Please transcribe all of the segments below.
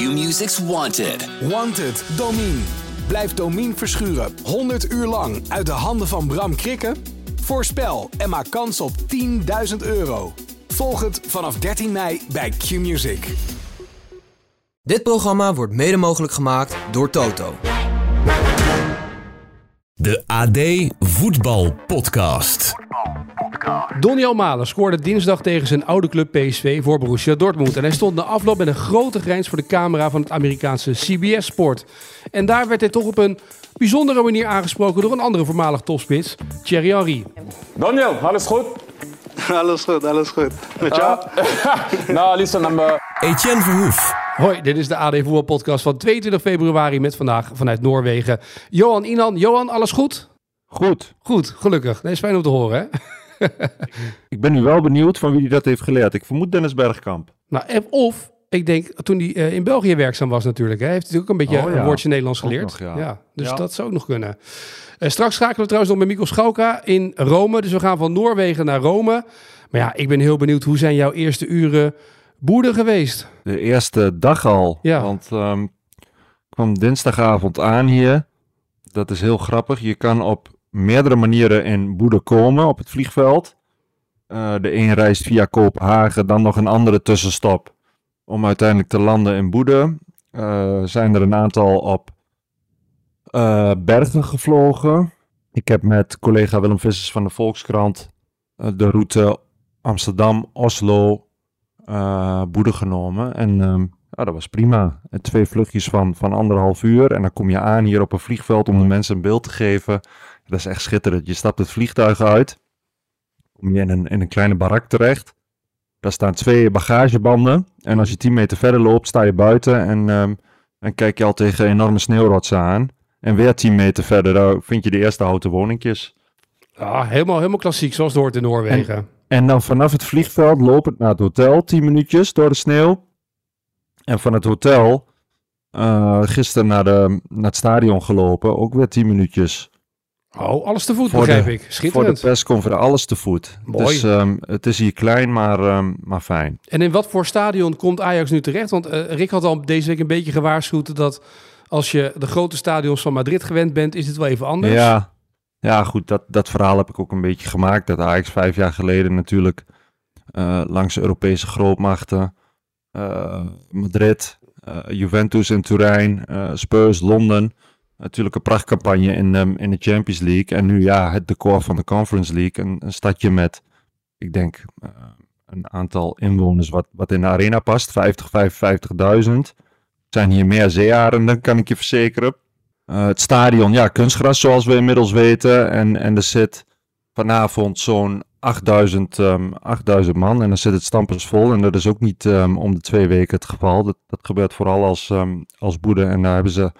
Q-Music's Wanted. Wanted, Domine. Blijf Domine verschuren 100 uur lang uit de handen van Bram Krikken? Voorspel en maak kans op 10.000 euro. Volg het vanaf 13 mei bij Q-Music. Dit programma wordt mede mogelijk gemaakt door Toto. De AD Voetbal Podcast. Donny Almalen scoorde dinsdag tegen zijn oude club PSV voor Borussia Dortmund. En hij stond na afloop met een grote grijns voor de camera van het Amerikaanse CBS Sport. En daar werd hij toch op een bijzondere manier aangesproken door een andere voormalig topspits, Thierry Henry. Daniel, alles goed? Alles goed, alles goed. Met jou? nou, listen, I'm, uh, Etienne Verhoef. Hoi, dit is de AD Voetbal Podcast van 22 februari met vandaag vanuit Noorwegen. Johan Inan. Johan, alles goed? Goed. Goed, gelukkig. Dat is fijn om te horen, hè? Ik ben nu wel benieuwd van wie dat heeft geleerd. Ik vermoed Dennis Bergkamp. Nou, of, ik denk, toen hij eh, in België werkzaam was natuurlijk, hè, heeft hij natuurlijk ook een beetje Oh ja, een woordje Nederlands geleerd. nog, ja. dus Ja. dat zou ook nog kunnen. Eh, straks schakelen we trouwens nog met Mikkel Schauka in Rome. Dus we gaan van Noorwegen naar Rome. Maar ja, ik ben heel benieuwd, hoe zijn jouw eerste uren boerder geweest? De eerste dag al. Ja. Want ehm, ik kwam dinsdagavond aan hier. Dat is heel grappig. Je kan op meerdere manieren in Boede komen op het vliegveld. Eh, de een reist via Kopenhagen, dan nog een andere tussenstop om uiteindelijk te landen in Boede. Eh, zijn er een aantal op eh, Bergen gevlogen. Ik heb met collega Willem Vissers van de Volkskrant de route Amsterdam, Oslo, eh Boede genomen. En ehm, ja, dat was prima. Twee vluchtjes van, van anderhalf uur. En dan kom je aan hier op een vliegveld om de mensen een beeld te geven. Dat is echt schitterend. Je stapt het vliegtuig uit. Kom je in een, in een kleine barak terecht. Daar staan twee bagagebanden. En als je 10 meter verder loopt, sta je buiten. En ehm, dan kijk je al tegen enorme sneeuwrotsen aan. En weer 10 meter verder, daar vind je de eerste houten woningjes. Ah, helemaal, helemaal klassiek, zoals het hoort in Noorwegen. En dan vanaf het vliegveld lopend naar het hotel, 10 minuutjes door de sneeuw. En van het hotel eh, gisteren naar, de, naar het stadion gelopen, ook weer 10 minuutjes. Oh, alles te voet, Voor de- begrijp ik. Voor de Schitterend. persconferentie, alles te voet. Mooi. Dus ehm, het is hier klein, maar, ehm, maar fijn. En in wat voor stadion komt Ajax nu terecht? Want eh, Rick had al deze week een beetje gewaarschuwd dat als je de grote stadions van Madrid gewend bent, is dit wel even anders. Ja, ja goed, dat, dat verhaal heb ik ook een beetje gemaakt. Dat Ajax vijf jaar geleden natuurlijk eh, langs Europese grootmachten, eh, Madrid, Juventus in Turijn, Spurs, Londen. Natuurlijk een prachtcampagne in, ehm, in de Champions League. En nu ja, het decor van de Conference League. Een, stadje met, ik denk, eh, een aantal inwoners wat, wat in de arena past. 50, 55.000. zijn hier meer zeearenden, kan ik je verzekeren. Eh, het stadion, ja, kunstgras zoals we inmiddels weten. En, en er zit vanavond zo'n 8000, ehm 8000 man. En dan zit het stampers vol. En dat is ook niet ehm, om de twee weken het geval. Dat, dat gebeurt vooral als, ehm, als boede. En daar hebben ze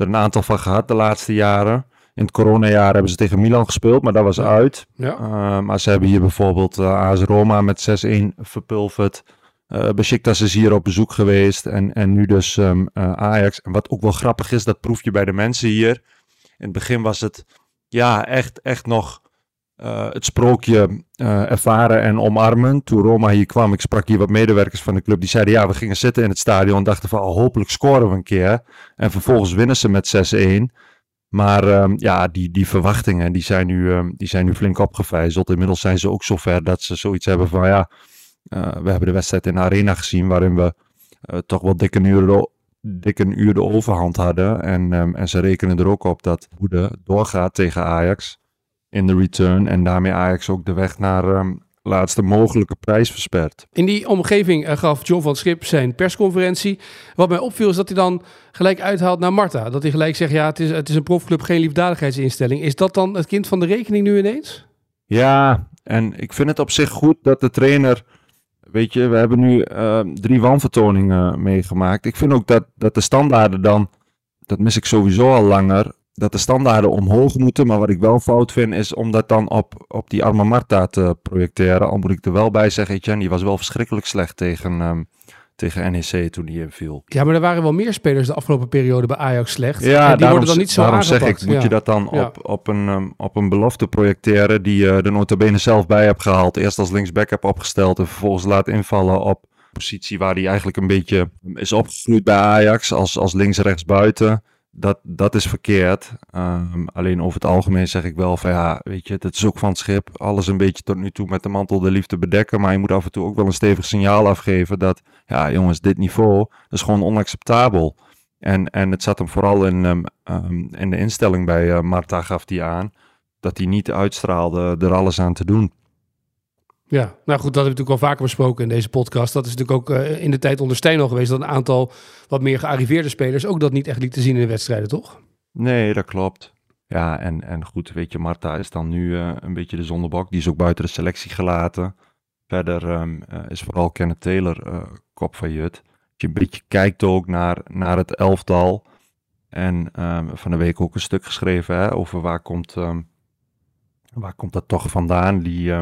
er een aantal van gehad de laatste jaren. In het coronajaar hebben ze tegen Milan gespeeld, maar dat was uit. Ja. Uh, maar ze hebben hier bijvoorbeeld uh, AS Roma met 6-1 verpulverd. Uh, Besiktas is hier op bezoek geweest en, en nu dus um, uh, Ajax. En wat ook wel grappig is, dat proef je bij de mensen hier. In het begin was het ja, echt, echt nog uh, het sprookje ervaren en omarmen. Toen Roma hier kwam, ik sprak hier wat medewerkers van de club. Die zeiden ja, we gingen zitten in het stadion en dachten van oh, hopelijk scoren we een keer. En vervolgens winnen ze met 6-1. Maar um, ja, die, die verwachtingen die zijn, nu, um, die zijn nu flink opgevijzeld. Inmiddels zijn ze ook zover dat ze zoiets hebben van ja, uh, we hebben de wedstrijd in de arena gezien waarin we toch wel dik een uur de, dik een uur de overhand hadden. En, um, en ze rekenen er ook op dat Hoede doorgaat tegen Ajax in de return. En daarmee Ajax ook de weg naar laatste mogelijke prijs verspert. In die omgeving uh, gaf John van Schip zijn persconferentie. Wat mij opviel is dat hij dan gelijk uithaalt naar Marta. Dat hij gelijk zegt, ja, het is, het is een profclub, geen liefdadigheidsinstelling. Is dat dan het kind van de rekening nu ineens? Ja, en ik vind het op zich goed dat de trainer... Weet je, we hebben nu uh, drie wanvertoningen meegemaakt. Ik vind ook dat, dat de standaarden dan... Dat mis ik sowieso al langer dat de standaarden omhoog moeten. Maar wat ik wel fout vind, is om dat dan op, op die arme Marta te projecteren. Al moet ik er wel bij zeggen, Etienne, die was wel verschrikkelijk slecht tegen, um, tegen NEC toen hij inviel. Ja, maar er waren wel meer spelers de afgelopen periode bij Ajax slecht. Ja, en die daarom, worden dan niet zo daarom aangepakt. zeg ik, moet ja. je dat dan Ja. op, op, een, um, op een belofte projecteren die je er notabene zelf bij hebt gehaald. Eerst als linksback hebt opgesteld en vervolgens laat invallen op positie waar hij eigenlijk een beetje is opgegroeid bij Ajax als, als links-rechts buiten. Dat, dat is verkeerd. Ehm, alleen over het algemeen zeg ik wel van ja, weet je, het is ook van het schip. Alles een beetje tot nu toe met de mantel de liefde bedekken. Maar je moet af en toe ook wel een stevig signaal afgeven dat, ja jongens, dit niveau is gewoon onacceptabel. En, en het zat hem vooral in, um, um, in de instelling bij uh, Marta, gaf hij aan, dat hij niet uitstraalde er alles aan te doen. Ja, nou goed, dat hebben we natuurlijk al vaker besproken in deze podcast. Dat is natuurlijk ook uh, in de tijd onder Stijn al geweest... dat een aantal wat meer gearriveerde spelers ook dat niet echt lieten zien in de wedstrijden, toch? Nee, dat klopt. Ja, en, en goed, weet je, Marta is dan nu uh, een beetje de zondebok. Die is ook buiten de selectie gelaten. Verder um, uh, is vooral Kenneth Taylor kop van Jut. Je een beetje kijkt ook naar, naar het elftal. En um, van de week ook een stuk geschreven hè, over waar komt, um, waar komt dat toch vandaan. Die,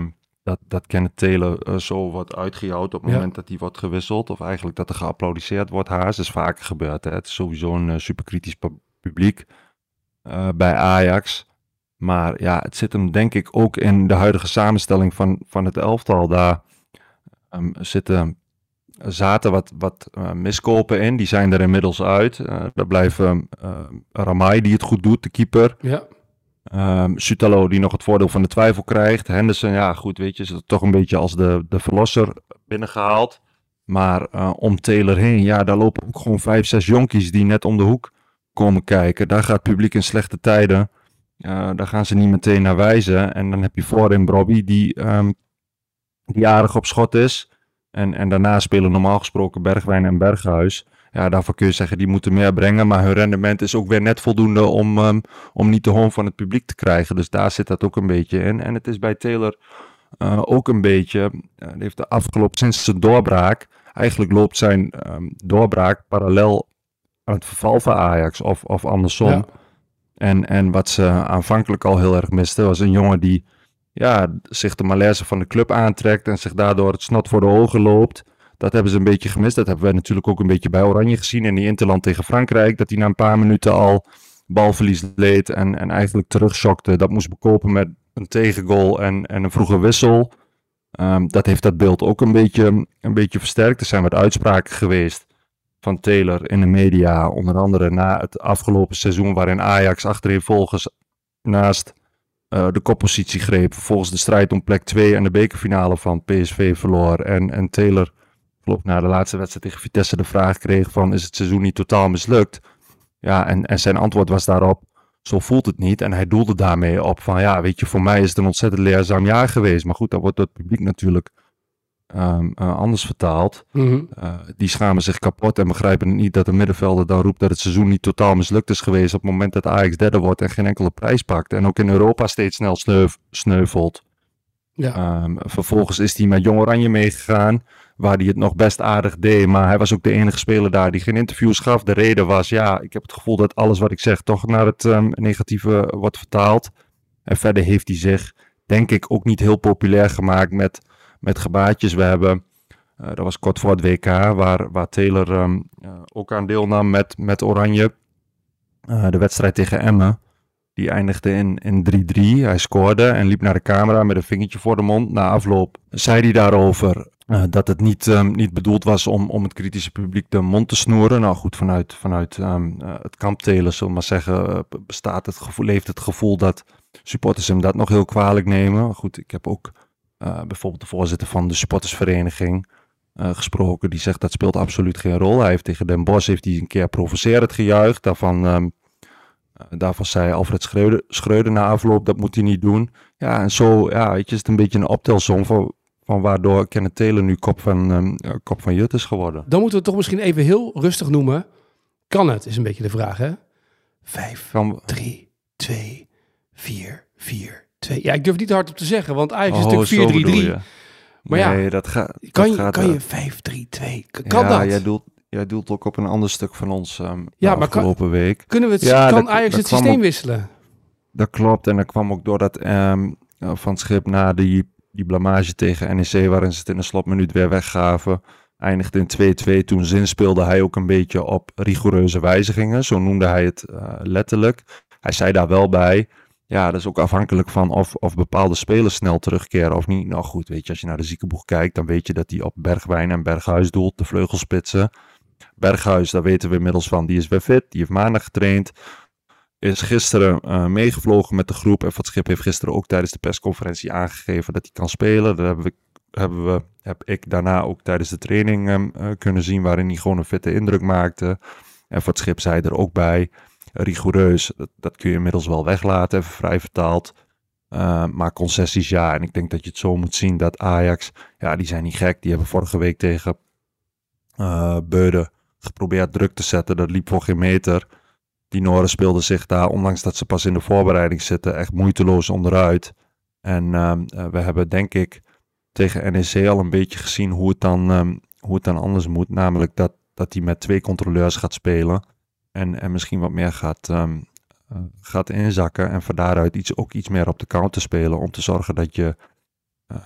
dat, dat Kenneth Taylor uh, zo wordt uitgejouwd op het ja. moment dat hij wordt gewisseld. Of eigenlijk dat er geapplaudiseerd wordt haast. Dat is vaker gebeurd. Hè. Het is sowieso een uh, superkritisch publiek uh, bij Ajax. Maar ja, het zit hem denk ik ook in de huidige samenstelling van, van het elftal. Daar zitten zaten wat, wat miskopen in. Die zijn er inmiddels uit. Daar blijven uh, Ramai, die het goed doet, de keeper. Ja. Um, Sutalo, die nog het voordeel van de twijfel krijgt. Henderson, ja goed, weet je, is toch een beetje als de, de verlosser binnengehaald. Maar om Taylor heen, ja, daar lopen ook gewoon vijf, zes jonkies die net om de hoek komen kijken. Daar gaat het publiek in slechte tijden. daar gaan ze niet meteen naar wijzen. En dan heb je voorin Bobby, die, um, die aardig op schot is. En, en daarna spelen normaal gesproken Bergwijn en Berghuis. Ja, daarvoor kun je zeggen, die moeten meer brengen. Maar hun rendement is ook weer net voldoende om, um, om niet de hoon van het publiek te krijgen. Dus daar zit dat ook een beetje in. En het is bij Taylor uh, ook een beetje, uh, heeft de afgelopen, sinds zijn doorbraak, eigenlijk loopt zijn um, doorbraak parallel aan het verval van Ajax of, of andersom. Ja. En, en wat ze aanvankelijk al heel erg miste, was een jongen die ja, zich de malaise van de club aantrekt en zich daardoor het snot voor de ogen loopt. Dat hebben ze een beetje gemist. Dat hebben wij natuurlijk ook een beetje bij Oranje gezien in die Interland tegen Frankrijk. Dat hij na een paar minuten al balverlies leed en, en eigenlijk terugschokte. Dat moest bekopen met een tegengoal en, en een vroege wissel. Um, dat heeft dat beeld ook een beetje, een beetje versterkt. Er zijn wat uitspraken geweest van Taylor in de media. Onder andere na het afgelopen seizoen waarin Ajax achterin volgens naast uh, de koppositie greep. Vervolgens de strijd om plek 2 en de bekerfinale van PSV verloor. En, en Taylor, geloof na de laatste wedstrijd tegen Vitesse, de vraag kreeg van is het seizoen niet totaal mislukt? Ja, en, en zijn antwoord was daarop, zo voelt het niet. En hij doelde daarmee op van ja, weet je, voor mij is het een ontzettend leerzaam jaar geweest. Maar goed, dan wordt het publiek natuurlijk um, uh, anders vertaald. Mhm. Mm -hmm. uh, die schamen zich kapot en begrijpen niet dat de middenvelder dan roept dat het seizoen niet totaal mislukt is geweest op het moment dat Ajax derde wordt en geen enkele prijs pakt. En ook in Europa steeds snel sneuvelt. Ja. Um, vervolgens is hij met Jong Oranje meegegaan, waar hij het nog best aardig deed. Maar hij was ook de enige speler daar die geen interviews gaf. De reden was, ja, ik heb het gevoel dat alles wat ik zeg toch naar het um, negatieve wordt vertaald. En verder heeft hij zich, denk ik, ook niet heel populair gemaakt met met gebaatjes. We hebben, uh, dat was kort voor het WK, waar, waar Taylor um, uh, ook aan deelnam met, met Oranje. Uh, de wedstrijd tegen Emmen. Die eindigde in, in 3-3. Hij scoorde en liep naar de camera met een vingertje voor de mond. Na afloop zei hij daarover dat het niet, um, niet bedoeld was om, om het kritische publiek de mond te snoeren. Nou goed, vanuit, vanuit um, het kamp Taylor, zullen we maar zeggen, bestaat het gevoel, leeft het gevoel dat supporters hem dat nog heel kwalijk nemen. Goed, ik heb ook bijvoorbeeld de voorzitter van de supportersvereniging gesproken. Die zegt dat speelt absoluut geen rol. Hij heeft tegen Den Bosch heeft hij een keer provocerend gejuicht. Daarvan, um, daarvan zei Alfred Schreuder, Schreuder na afloop dat moet hij niet doen. Ja, en zo ja, weet is het een beetje een optelsom van, van waardoor Kenneth Taylor nu kop van, um, kop van Jut is geworden. Dan moeten we het toch misschien even heel rustig noemen. Kan het, is een beetje de vraag hè? 5, 3, 2, 4, 4, Twee. Ja, ik durf niet hard op te zeggen, want Ajax is oh, natuurlijk 4-3-3. Maar nee, ja, dat ga, kan, dat je, gaat, kan je 5-3-2? Kan ja, dat? Jij doelt, jij doelt ook op een ander stuk van ons um, ja, maar afgelopen kan, week. Kunnen we het, Ja, kan dat- Ajax dat het systeem wisselen? Dat klopt. En dat kwam ook door dat um, van het schip na die, die blamage tegen NEC, waarin ze het in een slotminuut weer weggaven. Eindigde in 2-2. Toen zinspeelde hij ook een beetje op rigoureuze wijzigingen. Zo noemde hij het uh, letterlijk. Hij zei daar wel bij. ja, dat is ook afhankelijk van of, of bepaalde spelers snel terugkeren of niet. Nou goed, weet je, als je naar de ziekenboeg kijkt, dan weet je dat hij op Bergwijn en Berghuis doelt, de vleugelspitsen. Berghuis, daar weten we inmiddels van, die is weer fit, die heeft maandag getraind. Is gisteren uh, meegevlogen met de groep. En Van Schip heeft gisteren ook tijdens de persconferentie aangegeven dat hij kan spelen. Dat hebben we, hebben heb ik daarna ook tijdens de training um, uh, kunnen zien, waarin hij gewoon een fitte indruk maakte. En Van Schip zei er ook bij rigoureus, dat, kun je inmiddels wel weglaten, even vrij vertaald. Uh, maar concessies ja. En ik denk dat je het zo moet zien dat Ajax, ja, die zijn niet gek. Die hebben vorige week tegen Beuden geprobeerd druk te zetten. Dat liep voor geen meter. Die Noren speelden zich daar, ondanks dat ze pas in de voorbereiding zitten, echt moeiteloos onderuit. En uh, we hebben denk ik tegen NEC al een beetje gezien hoe het dan, um, hoe het dan anders moet. Namelijk dat, dat hij met twee controleurs gaat spelen. En, en misschien wat meer gaat, um, uh, gaat inzakken. En van daaruit iets, ook iets meer op de counter spelen. Om te zorgen dat je uh,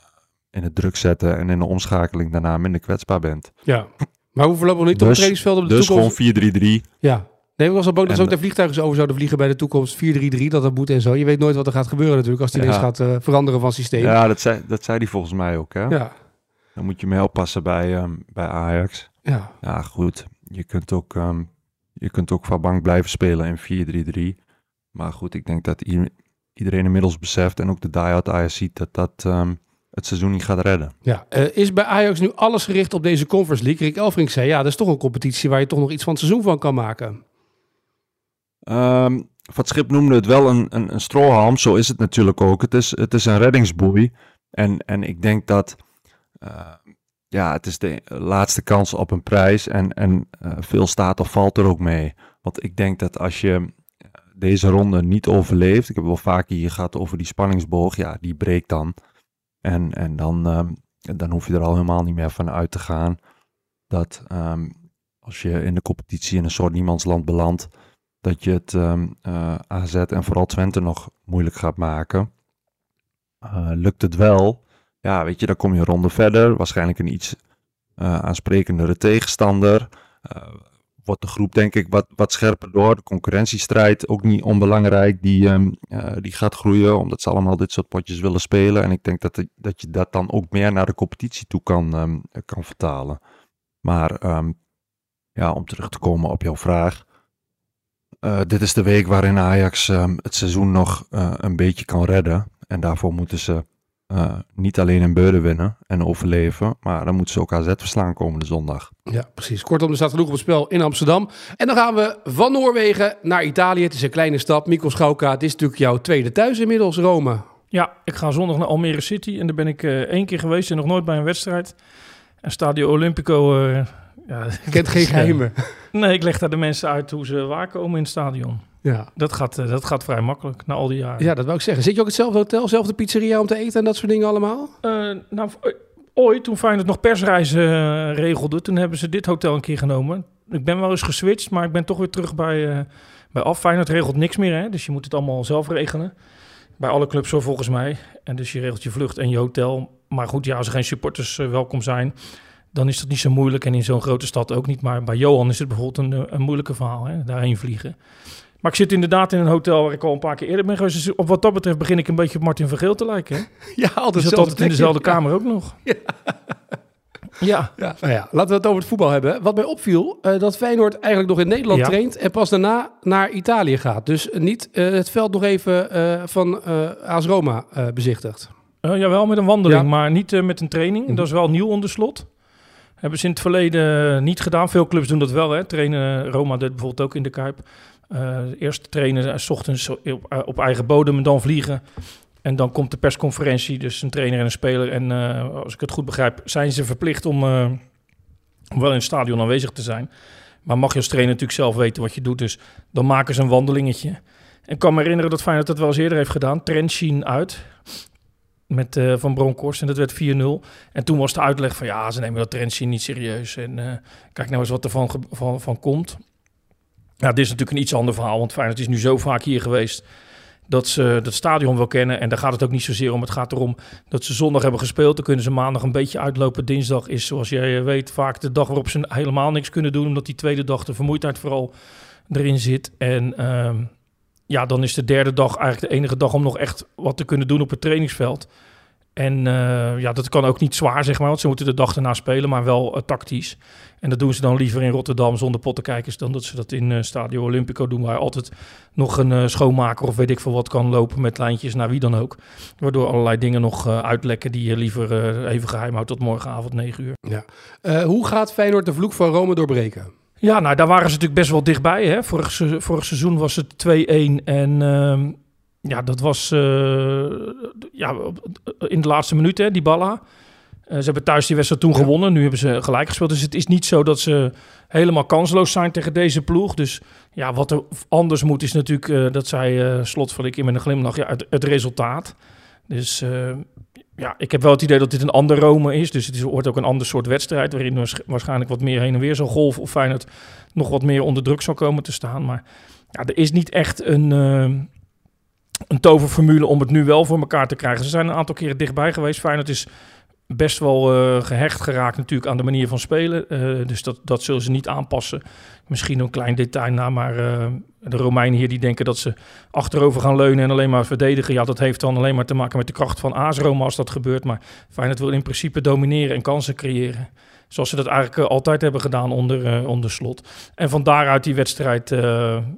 in het druk zetten en in de omschakeling daarna minder kwetsbaar bent. Ja, maar hoe voorlopig niet dus, op trainingsveld op de dus toekomst? gewoon 4-3-3. Ja. Nee, ik was al bang dat ze ook de vliegtuigen over zouden vliegen bij de toekomst. 4-3-3, dat dat moet en zo. Je weet nooit wat er gaat gebeuren natuurlijk als die Ja. ineens gaat uh, veranderen van systeem. Ja, dat zei, dat zei hij volgens mij ook. Hè? ja. Dan moet je mee oppassen bij, um, bij Ajax. ja. Ja, goed. Je kunt ook, um, je kunt ook van bank blijven spelen in 4-3-3. Maar goed, ik denk dat iedereen inmiddels beseft en ook de die-hard Ajax ziet dat dat um, het seizoen niet gaat redden. Ja, uh, is bij Ajax nu alles gericht op deze Conference League? Rick Elfrink zei, ja, dat is toch een competitie waar je toch nog iets van het seizoen van kan maken. Um, Schip noemde het wel een, een, een strohalm, zo is het natuurlijk ook. Het is, het is een reddingsboei. En, en ik denk dat uh, ja, het is de laatste kans op een prijs. En, en uh, veel staat of valt er ook mee. Want ik denk dat als je deze ronde niet overleeft, ik heb wel vaker hier gehad over die spanningsboog, ja, die breekt dan. En, en dan, um, dan hoef je er al helemaal niet meer van uit te gaan dat als je in de competitie in een soort niemandsland belandt, dat je het um, uh, AZ en vooral Twente nog moeilijk gaat maken. Uh, lukt het wel, ja, weet je, dan kom je een ronde verder. Waarschijnlijk een iets uh, aansprekendere tegenstander. Wordt de groep denk ik wat, wat scherper door. De concurrentiestrijd ook niet onbelangrijk. Die, uh, die gaat groeien omdat ze allemaal dit soort potjes willen spelen. En ik denk dat, dat je dat dan ook meer naar de competitie toe kan, um, kan vertalen. Maar ja, om terug te komen op jouw vraag. Uh, dit is de week waarin Ajax um, het seizoen nog uh, een beetje kan redden. En daarvoor moeten ze uh, niet alleen in Beurden winnen en overleven. Maar dan moeten ze ook AZ verslaan komende zondag. Ja, precies. Kortom, er staat genoeg op het spel in Amsterdam. En dan gaan we van Noorwegen naar Italië. Het is een kleine stad. Mikkel Schauka, het is natuurlijk jouw tweede thuis inmiddels, Rome. Ja, ik ga zondag naar Almere City. En daar ben ik uh, één keer geweest en nog nooit bij een wedstrijd. En Stadio Olimpico... Ja, Kent geen geheimen. Nee, ik leg daar de mensen uit hoe ze waarkomen in het stadion. Ja. Dat, gaat, uh, dat gaat vrij makkelijk na al die jaren. Ja, dat wou ik zeggen. Zit je ook hetzelfde hotel, zelfde pizzeria om te eten en dat soort dingen allemaal? Uh, nou, ooit, toen Feyenoord nog persreizen uh, regelde, toen hebben ze dit hotel een keer genomen. Ik ben wel eens geswitcht, maar ik ben toch weer terug bij, uh, bij af. Feyenoord regelt niks meer, hè? dus je moet het allemaal zelf regelen. Bij alle clubs zo volgens mij. En dus je regelt je vlucht en je hotel. Maar goed, ja, als er geen supporters welkom zijn, dan is dat niet zo moeilijk. En in zo'n grote stad ook niet. Maar bij Johan is het bijvoorbeeld een, een moeilijke verhaal, hè? daarheen vliegen. Maar ik zit inderdaad in een hotel waar ik al een paar keer eerder ben geweest. Dus op wat dat betreft begin ik een beetje op Martin Vergeel te lijken. Hè? Ja, altijd, zit altijd in dezelfde ja. kamer ook nog. Ja. Ja. ja. Nou ja, laten we het over het voetbal hebben. Wat mij opviel, uh, dat Feyenoord eigenlijk nog in Nederland ja. traint en pas daarna naar Italië gaat. Dus niet uh, het veld nog even uh, van AS Roma bezichtigd. Uh, jawel, met een wandeling, ja. maar niet met een training. Mm. Dat is wel nieuw onder slot. Hebben ze in het verleden niet gedaan. Veel clubs doen dat wel. Hè. Trainen, Roma deed bijvoorbeeld ook in de Kuip. Uh, eerst trainen, uh, s ochtends op, uh, op, eigen bodem en dan vliegen. En dan komt de persconferentie, dus een trainer en een speler. En als ik het goed begrijp, zijn ze verplicht om, om wel in het stadion aanwezig te zijn. Maar mag je als trainer natuurlijk zelf weten wat je doet. Dus dan maken ze een wandelingetje. En ik kan me herinneren dat Feyenoord dat wel eens eerder heeft gedaan. Trendscene uit met uh, Van Bronckhorst en dat werd 4-0. En toen was de uitleg van ja, ze nemen dat trendscene niet serieus. En uh, kijk nou eens wat er van, van, van komt. Ja, dit is natuurlijk een iets ander verhaal, want Feyenoord is nu zo vaak hier geweest dat ze dat stadion wel kennen. En daar gaat het ook niet zozeer om. Het gaat erom dat ze zondag hebben gespeeld. Dan kunnen ze maandag een beetje uitlopen. Dinsdag is, zoals jij weet, vaak de dag waarop ze helemaal niks kunnen doen. Omdat die tweede dag de vermoeidheid vooral erin zit. En uh, ja, dan is de derde dag eigenlijk de enige dag om nog echt wat te kunnen doen op het trainingsveld. En uh, ja, dat kan ook niet zwaar, zeg maar, want ze moeten de dag erna spelen, maar wel uh, tactisch. En dat doen ze dan liever in Rotterdam zonder pottenkijkers dan dat ze dat in uh, Stadio Olimpico doen, waar altijd nog een schoonmaker of weet ik veel wat kan lopen met lijntjes naar wie dan ook. Waardoor allerlei dingen nog uitlekken die je liever even geheim houdt tot morgenavond 9 uur. Ja. hoe gaat Feyenoord de vloek van Rome doorbreken? Ja, nou daar waren ze natuurlijk best wel dichtbij. Hè? Vorig, vorig seizoen was het 2-1 en ehm, ja, dat was uh, ja, in de laatste minuten, die Balla. Uh, ze hebben thuis die wedstrijd toen gewonnen. Nu hebben ze gelijk gespeeld. Dus het is niet zo dat ze helemaal kansloos zijn tegen deze ploeg. Dus ja, wat er anders moet is natuurlijk, uh, dat uh, Slot van ik in met een glimlach, ja, het, het resultaat. Dus ja, ik heb wel het idee dat dit een ander Rome is. Dus het wordt ook een ander soort wedstrijd. Waarin waarschijnlijk wat meer heen en weer zal golven. Of het nog wat meer onder druk zal komen te staan. Maar ja, er is niet echt een een toverformule om het nu wel voor elkaar te krijgen. Ze zijn een aantal keren dichtbij geweest. Feyenoord is best wel uh, gehecht geraakt natuurlijk aan de manier van spelen. Dus dat, dat zullen ze niet aanpassen. Misschien een klein detail na, maar de Romeinen hier die denken dat ze achterover gaan leunen en alleen maar verdedigen. Ja, dat heeft dan alleen maar te maken met de kracht van AS Roma als dat gebeurt. Maar Feyenoord wil in principe domineren en kansen creëren. Zoals ze dat eigenlijk altijd hebben gedaan onder, onder slot. En van daaruit die wedstrijd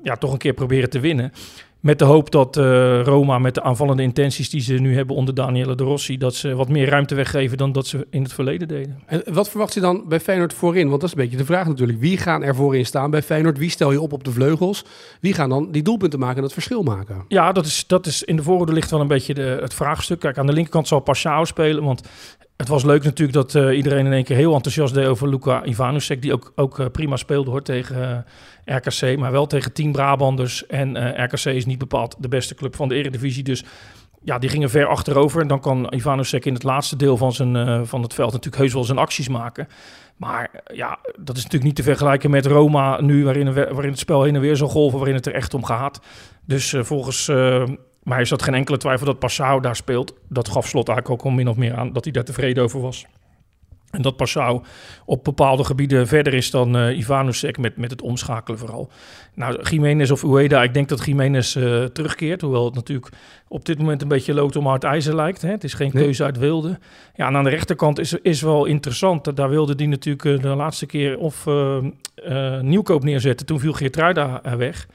ja, toch een keer proberen te winnen. Met de hoop dat uh, Roma met de aanvallende intenties die ze nu hebben onder Daniele de Rossi, dat ze wat meer ruimte weggeven dan dat ze in het verleden deden. En wat verwacht je dan bij Feyenoord voorin? Want dat is een beetje de vraag natuurlijk. Wie gaan er voorin staan bij Feyenoord? Wie stel je op op de vleugels? Wie gaan dan die doelpunten maken en het verschil maken? Ja, dat is, dat is in de voorhoede ligt wel een beetje de, het vraagstuk. Kijk, aan de linkerkant zal Pashao spelen, want het was leuk natuurlijk dat uh, iedereen in één keer heel enthousiast deed over Luca Ivanusek, die ook, ook uh, prima speelde hoor tegen uh, RKC, maar wel tegen Team Brabanders. En RKC is niet bepaald de beste club van de Eredivisie, dus ja, die gingen ver achterover. En dan kan Ivanusek in het laatste deel van, zijn, van het veld natuurlijk heus wel zijn acties maken. Maar ja, dat is natuurlijk niet te vergelijken met Roma nu, waarin, waarin het spel heen en weer zal golven, waarin het er echt om gaat. Dus volgens maar er zat geen enkele twijfel dat Passau daar speelt. Dat gaf Slot eigenlijk ook al min of meer aan dat hij daar tevreden over was. En dat Passau op bepaalde gebieden verder is dan uh, Ivanusek met, met het omschakelen vooral. Nou, Jiménez of Ueda, ik denk dat Jiménez uh, terugkeert. Hoewel het natuurlijk op dit moment een beetje lood om hard ijzer lijkt. Hè? Het is geen keuze uit wilde. Ja, en aan de rechterkant is, is wel interessant. Daar wilde die natuurlijk uh, de laatste keer of nieuwkoop neerzetten. Toen viel Geertruida weg.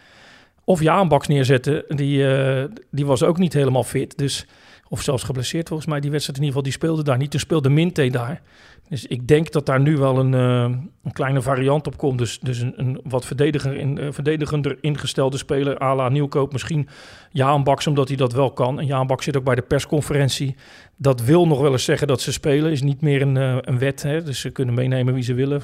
Of Jaan Baks neerzetten, die, uh, die was ook niet helemaal fit. Dus, of zelfs geblesseerd volgens mij. Die wedstrijd in ieder geval, die speelde daar niet. Toen speelde Minte daar. Dus ik denk dat daar nu wel een, uh, een kleine variant op komt. Dus, dus een, een wat verdediger in, uh, verdedigender ingestelde speler à la Nieuwkoop. Misschien Jaan Baks, omdat hij dat wel kan. En Jaan Baks zit ook bij de persconferentie. Dat wil nog wel eens zeggen dat ze spelen. Is niet meer een, een wet. Hè? Dus ze kunnen meenemen wie ze willen.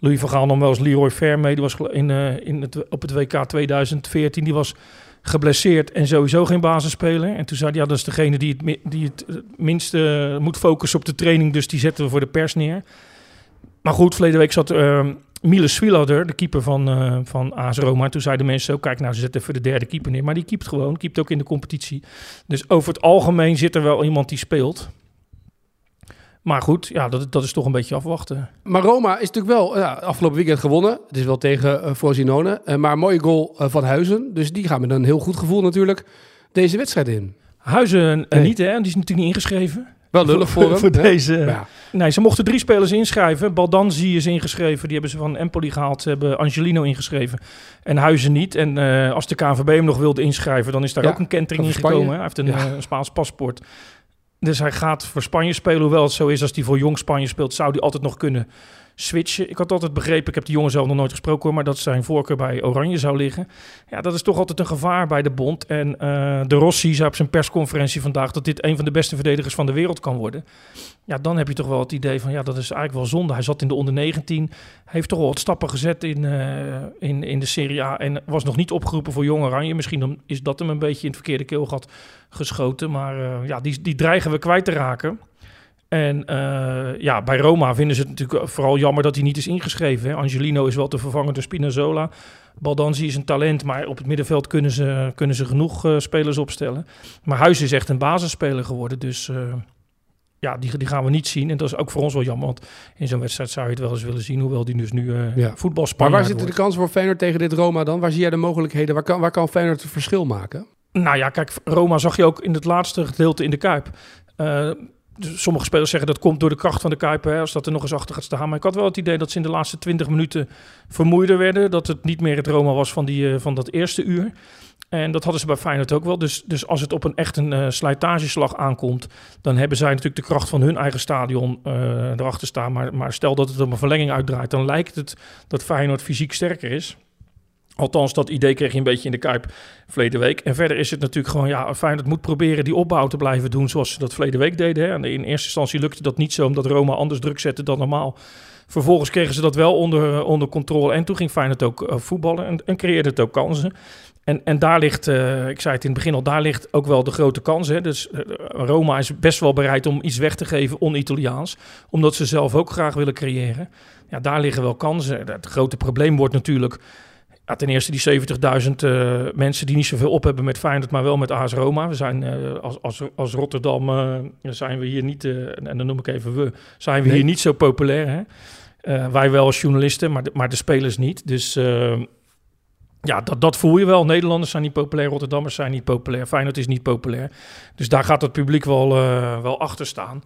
Louis van Gaal nog wel eens Leroy Fair Die was in, uh, in het, op het WK 2014. Die was geblesseerd en sowieso geen basisspeler. En toen zei hij, ja, dat is degene die het, die het minste moet focussen op de training. Dus die zetten we voor de pers neer. Maar goed, verleden week zat uh, Miles Swilader, de keeper van, uh, van AS Roma. Toen zeiden mensen zo, kijk nou, ze zetten voor de derde keeper neer. Maar die keept gewoon, keept ook in de competitie. Dus over het algemeen zit er wel iemand die speelt. Maar goed, ja, dat, dat is toch een beetje afwachten. Maar Roma is natuurlijk wel ja, afgelopen weekend gewonnen. Het is wel tegen uh, Frosinone. Uh, maar een mooie goal uh, van Huizen. Dus die gaan met een heel goed gevoel natuurlijk deze wedstrijd in. Huizen nee. niet, hè? Die is natuurlijk niet ingeschreven. Wel lullig voor, hem. voor deze. Ja. Nee, ze mochten drie spelers inschrijven. Baldanzi is ingeschreven. Die hebben ze van Empoli gehaald. Ze hebben Angelino ingeschreven. En Huizen niet. En als de KNVB hem nog wilde inschrijven, dan is daar ja, ook een kentering in gekomen. Hij heeft een, een Spaans paspoort. Dus hij gaat voor Spanje spelen. Hoewel het zo is als hij voor jong Spanje speelt, zou hij altijd nog kunnen switchen. Ik had altijd begrepen, ik heb die jongen zelf nog nooit gesproken, maar dat zijn voorkeur bij Oranje zou liggen. Ja, dat is toch altijd een gevaar bij de bond. En uh, de Rossi zei op zijn persconferentie vandaag dat dit een van de beste verdedigers van de wereld kan worden. Ja, dan heb je toch wel het idee van, ja, dat is eigenlijk wel zonde. Hij zat in de onder 19, heeft toch wel wat stappen gezet in, uh, in, in de Serie A en was nog niet opgeroepen voor Jong Oranje. Misschien is dat hem een beetje in het verkeerde keelgat geschoten. Maar uh, ja, die, die dreigen we kwijt te raken. En uh, ja, bij Roma vinden ze het natuurlijk vooral jammer dat hij niet is ingeschreven. Hè. Angelino is wel te vervangen door Spinazzola. Baldanzi is een talent, maar op het middenveld kunnen ze, kunnen ze genoeg uh, spelers opstellen. Maar Huis is echt een basisspeler geworden, dus... Uh, ja, die, die gaan we niet zien. En dat is ook voor ons wel jammer, want in zo'n wedstrijd zou je het wel eens willen zien, hoewel die dus nu uh, ja. Maar waar zitten de kansen voor Feyenoord tegen dit Roma dan? Waar zie jij de mogelijkheden? Waar kan, waar kan Feyenoord het verschil maken? Nou ja, kijk, Roma zag je ook in het laatste gedeelte in de Kuip. Sommige spelers zeggen dat komt door de kracht van de Kuip, hè, als dat er nog eens achter gaat staan. Maar ik had wel het idee dat ze in de laatste 20 minuten vermoeider werden. Dat het niet meer het Roma was van, die, uh, van dat eerste uur. En dat hadden ze bij Feyenoord ook wel. Dus, dus als het op een echt een uh, slijtageslag aankomt, dan hebben zij natuurlijk de kracht van hun eigen stadion uh, erachter staan. Maar, maar stel dat het op een verlenging uitdraait, dan lijkt het dat Feyenoord fysiek sterker is. Althans, dat idee kreeg je een beetje in de Kuip verleden week. En verder is het natuurlijk gewoon, ja, Feyenoord moet proberen die opbouw te blijven doen zoals ze dat verleden week deden. Hè. En in eerste instantie lukte dat niet zo, omdat Roma anders druk zette dan normaal. Vervolgens kregen ze dat wel onder, onder controle. En toen ging Feyenoord ook uh, voetballen en, creëerde het ook kansen. En, en daar ligt, uh, ik zei het in het begin al, daar ligt ook wel de grote kans. Hè? Dus Roma is best wel bereid om iets weg te geven on-Italiaans. Omdat ze zelf ook graag willen creëren. Ja, daar liggen wel kansen. Het grote probleem wordt natuurlijk... Ja, ten eerste die 70.000 uh, mensen die niet zoveel op hebben met Feyenoord, maar wel met AS Roma. We zijn als, als, als Rotterdam zijn we hier niet, en dan noem ik even we, zijn we nee. hier niet zo populair. Hè? wij wel als journalisten, maar de, maar de spelers niet. Dus ja, dat, dat voel je wel. Nederlanders zijn niet populair, Rotterdammers zijn niet populair, Feyenoord is niet populair. Dus daar gaat het publiek wel, uh, wel achter staan.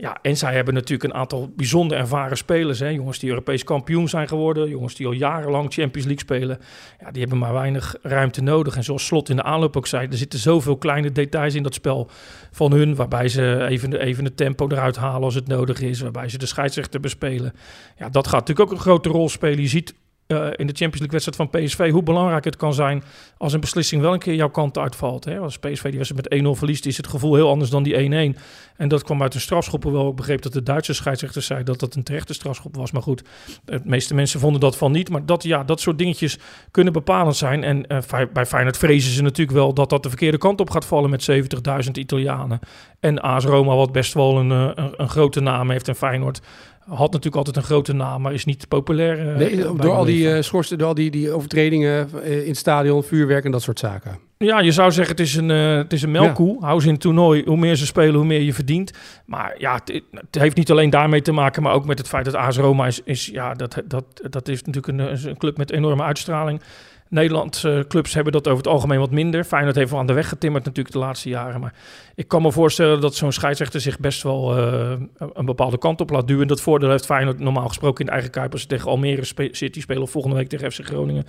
Ja, en zij hebben natuurlijk een aantal bijzonder ervaren spelers. Hè? Jongens die Europees kampioen zijn geworden. Jongens die al jarenlang Champions League spelen. Ja, die hebben maar weinig ruimte nodig. En zoals Slot in de aanloop ook zei, er zitten zoveel kleine details in dat spel van hun. Waarbij ze even, even het tempo eruit halen als het nodig is. Waarbij ze de scheidsrechter bespelen. Ja, dat gaat natuurlijk ook een grote rol spelen. Je ziet uh, in de Champions League wedstrijd van PSV, hoe belangrijk het kan zijn als een beslissing wel een keer jouw kant uitvalt. Hè? Als PSV die wedstrijd met 1-0 verliest, is het gevoel heel anders dan die 1-1. En dat kwam uit een strafschop, hoewel ik begreep dat de Duitse scheidsrechter zei dat dat een terechte strafschop was. Maar goed, de meeste mensen vonden dat van niet. Maar dat, ja, dat soort dingetjes kunnen bepalend zijn. En uh, bij Feyenoord vrezen ze natuurlijk wel dat dat de verkeerde kant op gaat vallen met 70.000 Italianen. En AS Roma, wat best wel een, een, een grote naam heeft en Feyenoord had natuurlijk altijd een grote naam, maar is niet populair. Uh, nee, door al die uh, schorsten, door al die, die overtredingen uh, in het stadion, vuurwerk en dat soort zaken. Ja, je zou zeggen het is een, het is een melkkoe. Ja. Hou ze in het toernooi. Hoe meer ze spelen, hoe meer je verdient. Maar ja, het, het, heeft niet alleen daarmee te maken, maar ook met het feit dat AS Roma is, is ja, dat, dat, dat is natuurlijk een, een club met enorme uitstraling. Nederlandse clubs hebben dat over het algemeen wat minder. Feyenoord heeft wel aan de weg getimmerd natuurlijk de laatste jaren. Maar ik kan me voorstellen dat zo'n scheidsrechter zich best wel uh, een bepaalde kant op laat duwen. Dat voordeel heeft Feyenoord normaal gesproken in de eigen Kuip. Als ze tegen Almere City spelen of volgende week tegen FC Groningen.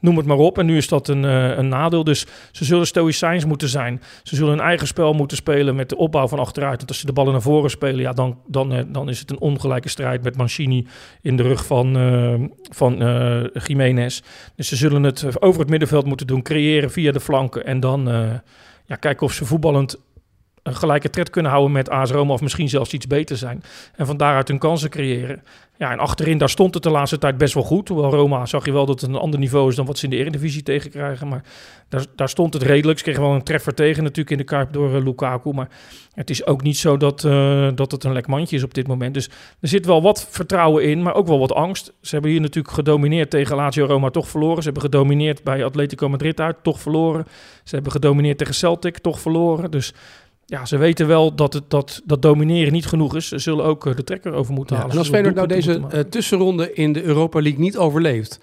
Noem het maar op. En nu is dat een, uh, een nadeel. Dus ze zullen stoïcijns moeten zijn. Ze zullen hun eigen spel moeten spelen met de opbouw van achteruit. Want als ze de ballen naar voren spelen, ja, dan, dan, dan is het een ongelijke strijd met Mancini in de rug van, van Jiménez. Dus ze zullen het over het middenveld moeten doen, creëren via de flanken. En dan ja, kijken of ze voetballend een gelijke tred kunnen houden met AS Roma of misschien zelfs iets beter zijn. En van daaruit hun kansen creëren. Ja, en achterin, daar stond het de laatste tijd best wel goed. Hoewel Roma zag je wel dat het een ander niveau is dan wat ze in de Eredivisie tegenkrijgen. Maar daar, daar stond het redelijk. Ze kregen wel een treffer tegen natuurlijk in de Kuip door uh, Lukaku. Maar het is ook niet zo dat, uh, dat het een lek mandje is op dit moment. Dus er zit wel wat vertrouwen in, maar ook wel wat angst. Ze hebben hier natuurlijk gedomineerd tegen Lazio Roma, toch verloren. Ze hebben gedomineerd bij Atletico Madrid uit, toch verloren. Ze hebben gedomineerd tegen Celtic, toch verloren. Dus ja, ze weten wel dat, het, dat, dat domineren niet genoeg is. Ze zullen ook uh, de trekker over moeten halen. Ja, en als Feyenoord nou deze uh, tussenronde in de Europa League niet overleeft...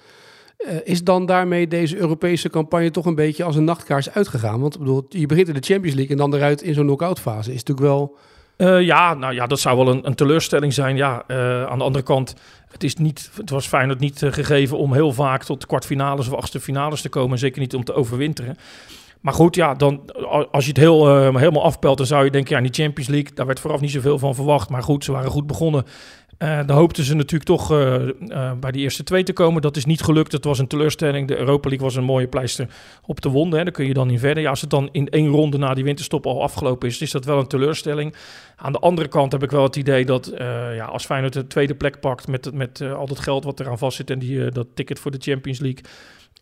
Uh, is dan daarmee deze Europese campagne toch een beetje als een nachtkaars uitgegaan? Want bedoel, je begint in de Champions League en dan eruit in zo'n knock-out fase. Is natuurlijk wel... ja, nou ja, dat zou wel een, een teleurstelling zijn. Ja, aan de andere kant, het, is niet, het was Feyenoord niet gegeven om heel vaak tot kwartfinales of achtste finales te komen. Zeker niet om te overwinteren. Maar goed, ja, dan, als je het heel, uh, helemaal afpelt, dan zou je denken, ja, die Champions League, daar werd vooraf niet zoveel van verwacht. Maar goed, ze waren goed begonnen. Uh, dan hoopten ze natuurlijk toch uh, bij die eerste twee te komen. Dat is niet gelukt. Het was een teleurstelling. De Europa League was een mooie pleister op de wonden. Hè. Daar kun je dan in verder. Ja, als het dan in één ronde na die winterstop al afgelopen is, is dat wel een teleurstelling. Aan de andere kant heb ik wel het idee dat ja, als Feyenoord de tweede plek pakt met, met al dat geld wat eraan vastzit en die, dat ticket voor de Champions League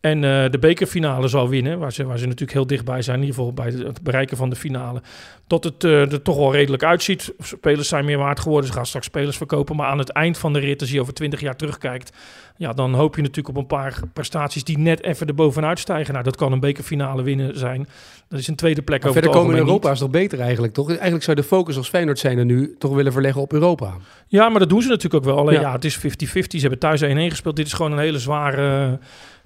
en uh, de bekerfinale zal winnen, waar ze, waar ze natuurlijk heel dichtbij zijn, in ieder geval bij het bereiken van de finale. Dat het uh, er toch wel redelijk uitziet. Spelers zijn meer waard geworden, ze gaan straks spelers verkopen. Maar aan het eind van de rit, als je over twintig jaar terugkijkt, Ja, dan hoop je natuurlijk op een paar prestaties die net even erbovenuit stijgen. Nou, dat kan een bekerfinale winnen zijn. Dat is een tweede plek Maar over verder komen in Europa niet. is toch beter eigenlijk, toch? Eigenlijk zou de focus als Feyenoord zijn er nu toch willen verleggen op Europa. Ja, maar dat doen ze natuurlijk ook wel. Alleen Ja. ja, het is 50-50. Ze hebben thuis 1-1 gespeeld. Dit is gewoon een hele zware,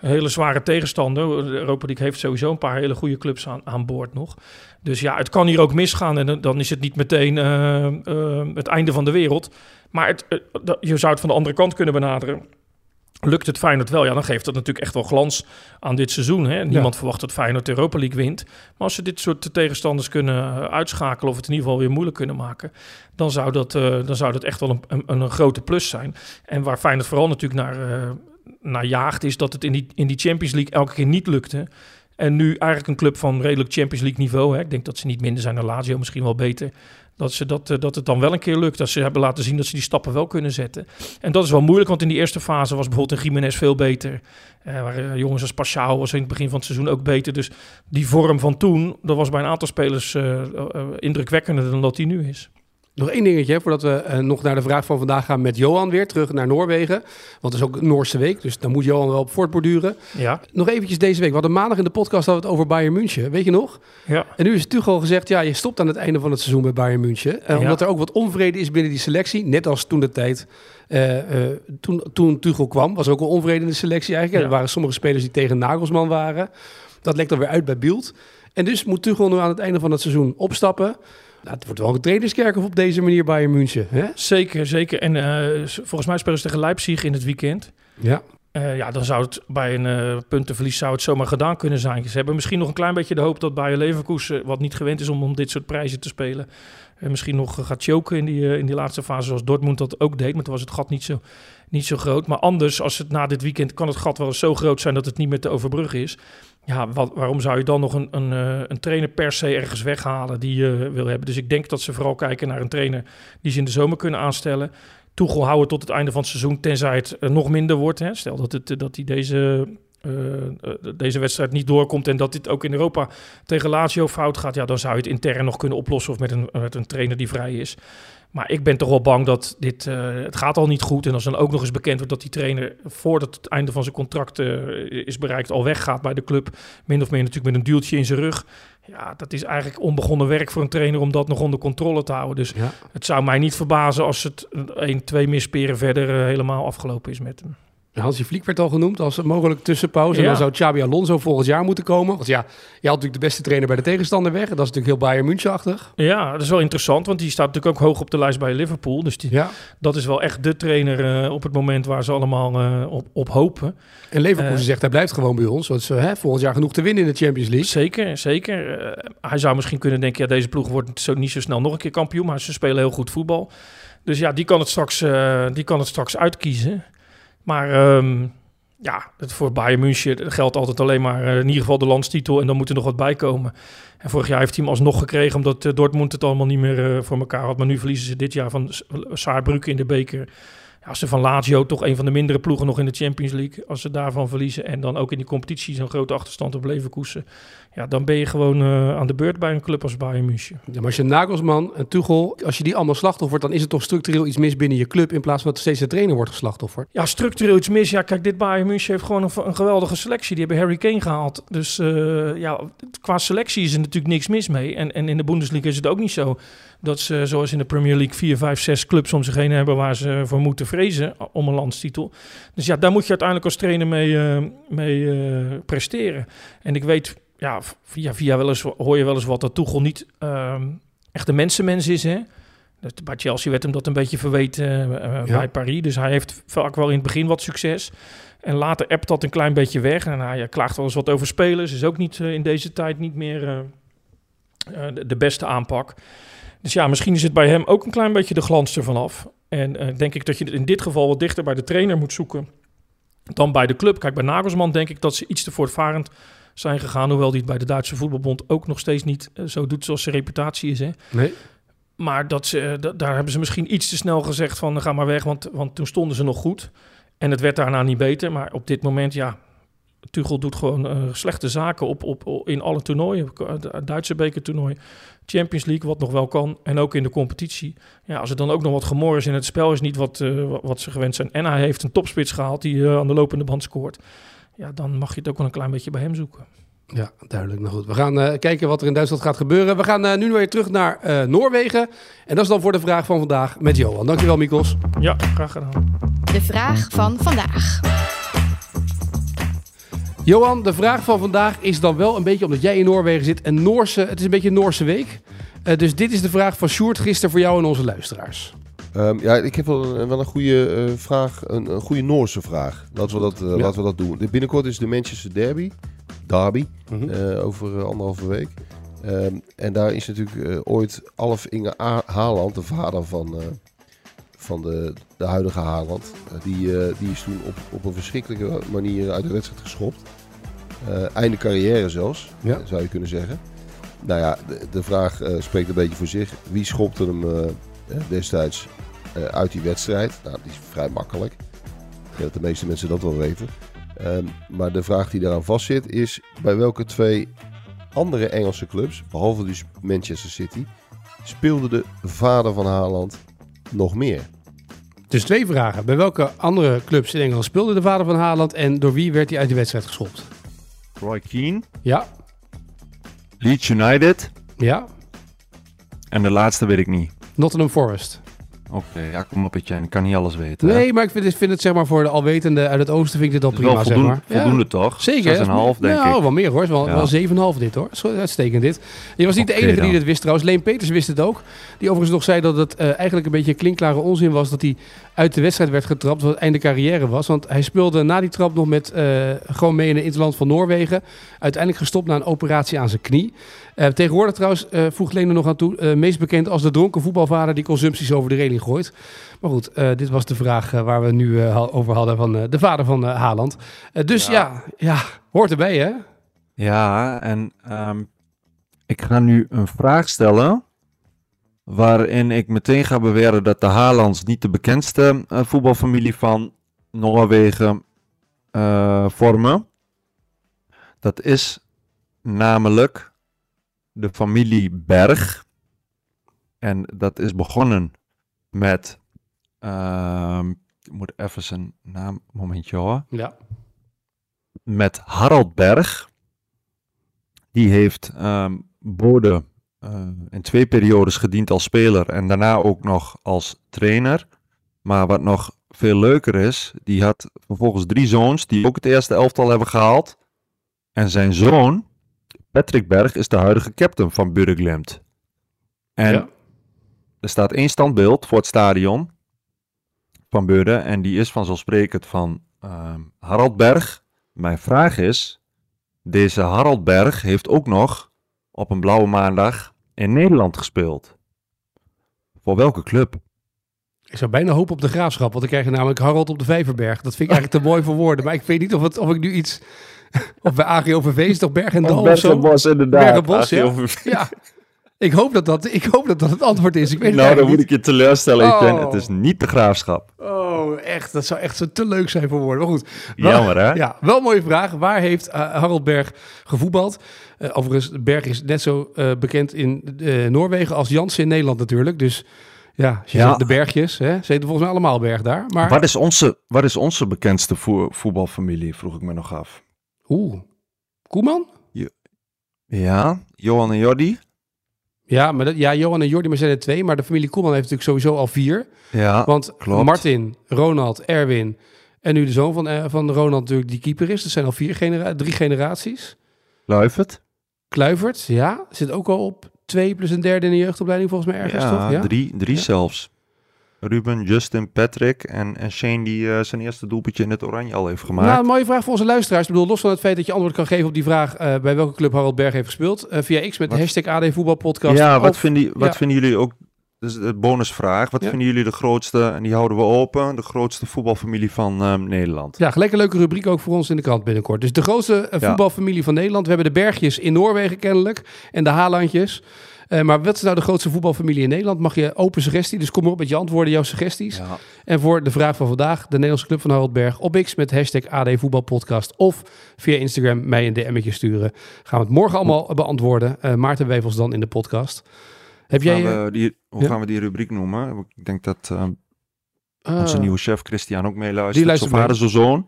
hele zware tegenstander. De Europa League heeft sowieso een paar hele goede clubs aan, aan boord nog. Dus ja, het kan hier ook misgaan. En dan- is het niet meteen eh, eh, het einde van de wereld. Maar het, eh, je zou het van de andere kant kunnen benaderen. Lukt het Feyenoord wel, ja, dan geeft dat natuurlijk echt wel glans aan dit seizoen. Hè? Niemand verwacht dat Feyenoord de Europa League wint. Maar als ze dit soort tegenstanders kunnen uitschakelen... of het in ieder geval weer moeilijk kunnen maken... dan zou dat, dan zou dat echt wel een, een, een grote plus zijn. En waar Feyenoord vooral natuurlijk naar, naar jaagt... is dat het in die, in die Champions League elke keer niet lukte. En nu eigenlijk een club van redelijk Champions League niveau... Hè? ik denk dat ze niet minder zijn dan Lazio, misschien wel beter... Dat, ze dat, eh, dat het dan wel een keer lukt. Dat ze hebben laten zien dat ze die stappen wel kunnen zetten. En dat is wel moeilijk, want in die eerste fase was bijvoorbeeld een Jiménez veel beter. Eh waren jongens als Pashao was in het begin van het seizoen ook beter. Dus die vorm van toen, dat was bij een aantal spelers eh, eh, indrukwekkender dan dat die nu is. Nog één dingetje, voordat we eh, nog naar de vraag van vandaag gaan met Johan weer, terug naar Noorwegen. Want het is ook Noorse week, dus dan moet Johan wel op voortborduren. Ja, Nog eventjes deze week. We hadden maandag in de podcast hadden we het over Bayern München, weet je nog? ja. En nu is Tuchel gezegd, ja, je stopt aan het einde van het seizoen bij Bayern München. Eh, Ja. Omdat er ook wat onvrede is binnen die selectie. Net als toen de tijd, eh, toen, toen Tuchel kwam, was er ook al onvrede in de selectie eigenlijk. Ja. Er waren sommige spelers die tegen Nagelsman waren. Dat lekt dan weer uit bij Beeld. En dus moet Tuchel nu aan het einde van het seizoen opstappen. Nou, het wordt wel een trainerskerkhof op deze manier Bayern München. Hè? Zeker, zeker. En eh, volgens mij spelen ze tegen Leipzig in het weekend. Ja. Eh, ja, dan zou het bij een eh, puntenverlies zou het zomaar gedaan kunnen zijn. Ze hebben misschien nog een klein beetje de hoop dat Bayer Leverkusen, wat niet gewend is om, om dit soort prijzen te spelen, eh, misschien nog gaat choken in die, in die laatste fase, zoals Dortmund dat ook deed. Maar toen was het gat niet zo, niet zo groot. Maar anders, als het na dit weekend, kan het gat wel eens zo groot zijn dat het niet meer te overbruggen is. Ja, wat, waarom zou je dan nog een, een, eh, een trainer per se ergens weghalen die je wil hebben? Dus ik denk dat ze vooral kijken naar een trainer die ze in de zomer kunnen aanstellen. Toegel houden tot het einde van het seizoen, tenzij het eh, nog minder wordt. Hè. Stel dat, het, eh, dat deze, deze wedstrijd niet doorkomt en dat dit ook in Europa tegen Lazio fout gaat. Ja, dan zou je het intern nog kunnen oplossen of met een, met een trainer die vrij is. Maar ik ben toch wel bang dat dit, eh, het gaat al niet goed. En als dan ook nog eens bekend wordt dat die trainer voordat het einde van zijn contract eh, is bereikt al weggaat bij de club. Min of meer natuurlijk met een duwtje in zijn rug. Ja, dat is eigenlijk onbegonnen werk voor een trainer om dat nog onder controle te houden. Dus Ja. het zou mij niet verbazen als het één, twee misperen verder eh, helemaal afgelopen is met hem. Hansi Vliek werd al genoemd als mogelijk tussenpauze. En dan zou Xabi Alonso volgend jaar moeten komen. Want ja, je had natuurlijk de beste trainer bij de tegenstander weg. En dat is natuurlijk heel Bayern München-achtig. Ja, dat is wel interessant, want die staat natuurlijk ook hoog op de lijst bij Liverpool. Dus die, Ja. dat is wel echt de trainer eh, op het moment waar ze allemaal eh, op, op hopen. En Leverkusen Eh. zegt hij blijft gewoon bij ons. Want ze hè, volgend jaar genoeg te winnen in de Champions League. Zeker, zeker. Hij zou misschien kunnen denken, ja, deze ploeg wordt zo, niet zo snel nog een keer kampioen, maar ze spelen heel goed voetbal. Dus ja, die kan het straks, die kan het straks uitkiezen. Maar ehm, ja, het voor Bayern München geldt altijd alleen maar eh, in ieder geval de landstitel en dan moet er nog wat bij komen. En vorig jaar heeft hij hem alsnog gekregen omdat eh, Dortmund het allemaal niet meer eh, voor elkaar had. Maar nu verliezen ze dit jaar van Saarbrücken in de beker. Als ze van Lazio toch een van de mindere ploegen nog in de Champions League, als ze daarvan verliezen en dan ook in die competitie zo'n grote achterstand op Leverkusen, ja, dan ben je gewoon eh, aan de beurt bij een club als Bayern München. Ja, maar als je Nagelsman en Tuchel, als je die allemaal slachtoffert, dan is er toch structureel iets mis binnen je club. In plaats van dat steeds de trainer wordt geslachtofferd. Ja, structureel iets mis. Ja, kijk, dit Bayern München heeft gewoon een, een geweldige selectie. Die hebben Harry Kane gehaald. Dus eh, ja, qua selectie is er natuurlijk niks mis mee. En, en in de Bundesliga is het ook niet zo dat ze, zoals in de Premier League, vier, vijf, zes clubs om zich heen hebben waar ze voor moeten vrezen om een landstitel. Dus ja, daar moet je uiteindelijk als trainer mee, eh, mee eh, presteren. En ik weet, ja, via, via wel eens hoor je wel eens wat dat Tuchel niet ehm, echt een mensenmens is, hè. Bij Chelsea werd hem dat een beetje verweten eh, Ja. bij Paris. Dus hij heeft vaak wel in het begin wat succes. En later appt dat een klein beetje weg. En hij klaagt wel eens wat over spelers. Is ook niet in deze tijd niet meer de, de beste aanpak. Dus ja, misschien is het bij hem ook een klein beetje de glans ervan af. En eh, denk ik dat je het in dit geval wat dichter bij de trainer moet zoeken dan bij de club. Kijk, bij Nagelsman denk ik dat ze iets te voortvarend zijn gegaan. Hoewel die het bij de Duitse voetbalbond ook nog steeds niet eh, zo doet zoals zijn reputatie is. Hè? Nee. Maar dat ze, eh, da- daar hebben ze misschien iets te snel gezegd van ga maar weg, want, want toen stonden ze nog goed. En het werd daarna niet beter. Maar op dit moment, ja, Tuchel doet gewoon uh, slechte zaken op, op, op, in alle toernooien. Duitse bekertoernooi, Champions League, wat nog wel kan. En ook in de competitie. Ja, als er dan ook nog wat gemor is in het spel, is niet wat, uh, wat ze gewend zijn. En hij heeft een topspits gehaald die uh, aan de lopende band scoort. Ja, dan mag je het ook wel een klein beetje bij hem zoeken. Ja, duidelijk. Nou goed, we gaan uh, kijken wat er in Duitsland gaat gebeuren. We gaan uh, nu weer terug naar uh, Noorwegen. En dat is dan voor de vraag van vandaag met Johan. Dankjewel, Mikos. Ja, graag gedaan. De vraag van vandaag. Johan, de vraag van vandaag is dan wel een beetje, omdat jij in Noorwegen zit, een Noorse, het is een beetje een Noorse week. dus dit is de vraag van Sjoerd gisteren voor jou en onze luisteraars. Um, ja, ik heb wel een, wel een goede uh, vraag, een, een, goede Noorse vraag. Laten we dat, uh, ja. laten we dat doen. Binnenkort is de Manchester Derby, Derby, uh, over anderhalve week. Um, en daar is natuurlijk ooit Alf Inge A Haaland, de vader van, van de, de huidige Haaland, die, die is toen op, op een verschrikkelijke manier uit de wedstrijd geschopt. einde carrière zelfs, ja. zou je kunnen zeggen. Nou ja, de, de vraag spreekt een beetje voor zich. Wie schopte hem destijds uit die wedstrijd. Nou, die is vrij makkelijk. Ik denk dat de meeste mensen dat wel weten. Um, maar de vraag die daaraan vastzit is: bij welke twee andere Engelse clubs, behalve dus Manchester City, speelde de vader van Haaland nog meer? Dus twee vragen. Bij welke andere clubs in Engeland speelde de vader van Haaland en door wie werd hij uit de wedstrijd geschopt? Roy Keane. Ja. Leeds United. Ja. En de laatste weet ik niet. Nottingham Forest. Oké, okay, ja, kom op, Etienne. Ik kan niet alles weten. Nee, hè? maar ik vind, ik vind, het zeg maar voor de alwetende uit het oosten vind ik dit al prima, voldoende, zeg maar. Voldoende ja. toch? Zeker. 6,5 denk nou, ik. wel meer hoor. Wel, ja. wel 7,5 dit hoor. Zo uitstekend dit. Je was niet okay, de enige dan. die dit wist trouwens. Leen Peters wist het ook. Die overigens nog zei dat het uh, eigenlijk een beetje klinkklare onzin was dat hij uit de wedstrijd werd getrapt, wat het einde carrière was. Want hij speelde na die trap nog met uh, gewoon mee in het interland van Noorwegen. Uiteindelijk gestopt na een operatie aan zijn knie. Uh, tegenwoordig trouwens, uh, voegt nog aan toe, meest bekend als de dronken voetbalvader die consumpties over de reling gooit. Maar goed, dit was de vraag waar we nu over hadden van de vader van Haaland. dus ja. ja. Ja, hoort erbij hè? Ja, en um, ik ga nu een vraag stellen waarin ik meteen ga beweren dat de Haalands niet de bekendste voetbalfamilie van Noorwegen vormen. Dat is namelijk de familie Berg. En dat is begonnen met. Uh, ik moet even zijn naam, momentje hoor. Ja. Met Harald Berg. Die heeft um, Bode in twee periodes gediend als speler en daarna ook nog als trainer. Maar wat nog veel leuker is, die had vervolgens drie zoons die ook het eerste elftal hebben gehaald. En zijn zoon, Patrick Berg is de huidige captain van Burglemt. En ja. er staat één standbeeld voor het stadion van Burde. En die is vanzelfsprekend van uh, Harald Berg. Mijn vraag is, deze Harald Berg heeft ook nog op een blauwe maandag in Nederland gespeeld. Voor welke club? Ik zou bijna hopen op de graafschap, want dan krijg je namelijk Harald op de Vijverberg. Dat vind ik eigenlijk te mooi voor woorden. Maar ik weet niet of, het, of ik nu iets of bij AGOVV is toch Berg en Dal of, of zo? Bergenbos, inderdaad. Bergenbos, ja. ja. Ik hoop dat dat, ik hoop dat dat het antwoord is. Ik weet nou, dan moet niet. ik je teleurstellen, oh. Het is niet de graafschap. Oh, echt. Dat zou echt zo te leuk zijn voor woorden. Maar goed. Wel, Jammer, hè? Ja, wel een mooie vraag. Waar heeft uh, Harold Berg gevoetbald? Uh, overigens, Berg is net zo uh, bekend in Noorwegen als Jansen in Nederland natuurlijk. Dus ja, als je ja. de bergjes, hè, ze heten volgens mij allemaal berg daar. Maar... Wat, is onze, wat is onze bekendste vo voetbalfamilie, vroeg ik me nog af. Oeh, Koeman? Ja, ja Johan en Jordi. Ja, maar dat, ja, Johan en Jordi maar zijn er twee. Maar de familie Koeman heeft natuurlijk sowieso al vier. Ja, Want klopt. Martin, Ronald, Erwin en nu de zoon van, van Ronald natuurlijk die keeper is. Dat zijn al vier genera drie generaties. Kluivert. Kluivert, ja. Zit ook al op twee plus een derde in de jeugdopleiding volgens mij ergens, ja, toch? Ja, drie, drie ja. zelfs. Ruben, Justin, Patrick en, en Shane die uh, zijn eerste doelpuntje in het oranje al heeft gemaakt. Nou, een mooie vraag voor onze luisteraars. Ik bedoel, los van het feit dat je antwoord kan geven op die vraag uh, bij welke club Harold Berg heeft gespeeld. Uh, via X met wat? de hashtag AD Voetbalpodcast. Ja, wat, vinden, wat ja. vinden jullie ook, dus de bonusvraag, wat ja. vinden jullie de grootste, en die houden we open, de grootste voetbalfamilie van um, Nederland? Ja, gelijk een leuke rubriek ook voor ons in de krant binnenkort. Dus de grootste voetbalfamilie van Nederland. We hebben de Bergjes in Noorwegen kennelijk en de Haalandjes. Eh, maar wat is nou de grootste voetbalfamilie in Nederland? Mag je open suggestie, dus kom maar op met je antwoorden, jouw suggesties. Ja. En voor de vraag van vandaag, de Nederlandse Club van Harold Berg op X met hashtag AD Voetbalpodcast. Of via Instagram mij een DM'tje sturen. Gaan we het morgen allemaal beantwoorden. Uh, Maarten Wevels dan in de podcast. Heb jij... we die, hoe ja. gaan we die rubriek noemen? Ik denk dat uh, Ah. onze nieuwe chef Christian ook meeluistert. Die luistert vader, mee. zo zoon.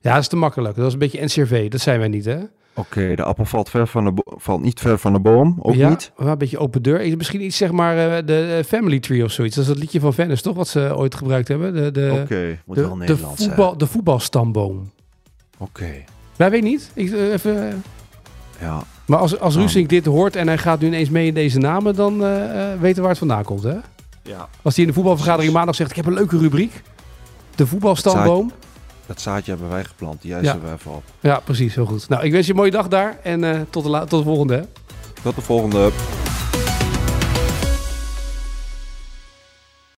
Ja, dat is te makkelijk. Dat is een beetje NCRV. Dat zijn wij niet, hè? Oké, de appel valt, ver van de valt niet ver van de boom. Ook ja, niet. een beetje open deur. Is Misschien iets, zeg maar, eh, de eh, Family Tree of zoiets. Dat is dat liedje van Venice, toch? Wat ze ooit gebruikt hebben. De, de, Oké, moet de, wel de, Nederlands zijn. voetbal, de voetbalstamboom. Oké, Wij weet niet. Ik, eh, even, eh, ja. Maar als, als Dan. Rusink dit hoort en hij gaat nu ineens mee in deze namen, dan eh, eh, weten we waar het vandaan komt, hè? ja. Als hij in de voetbalvergadering maandag zegt, ik heb een leuke rubriek. De voetbalstamboom. Dat zaadje hebben wij geplant. Die Ja. eisen even op. Ja, precies. Heel goed. Nou, ik wens je een mooie dag daar. En eh, tot, de la- tot de volgende, hè? Tot de volgende.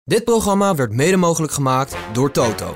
Dit programma werd mede mogelijk gemaakt door Toto.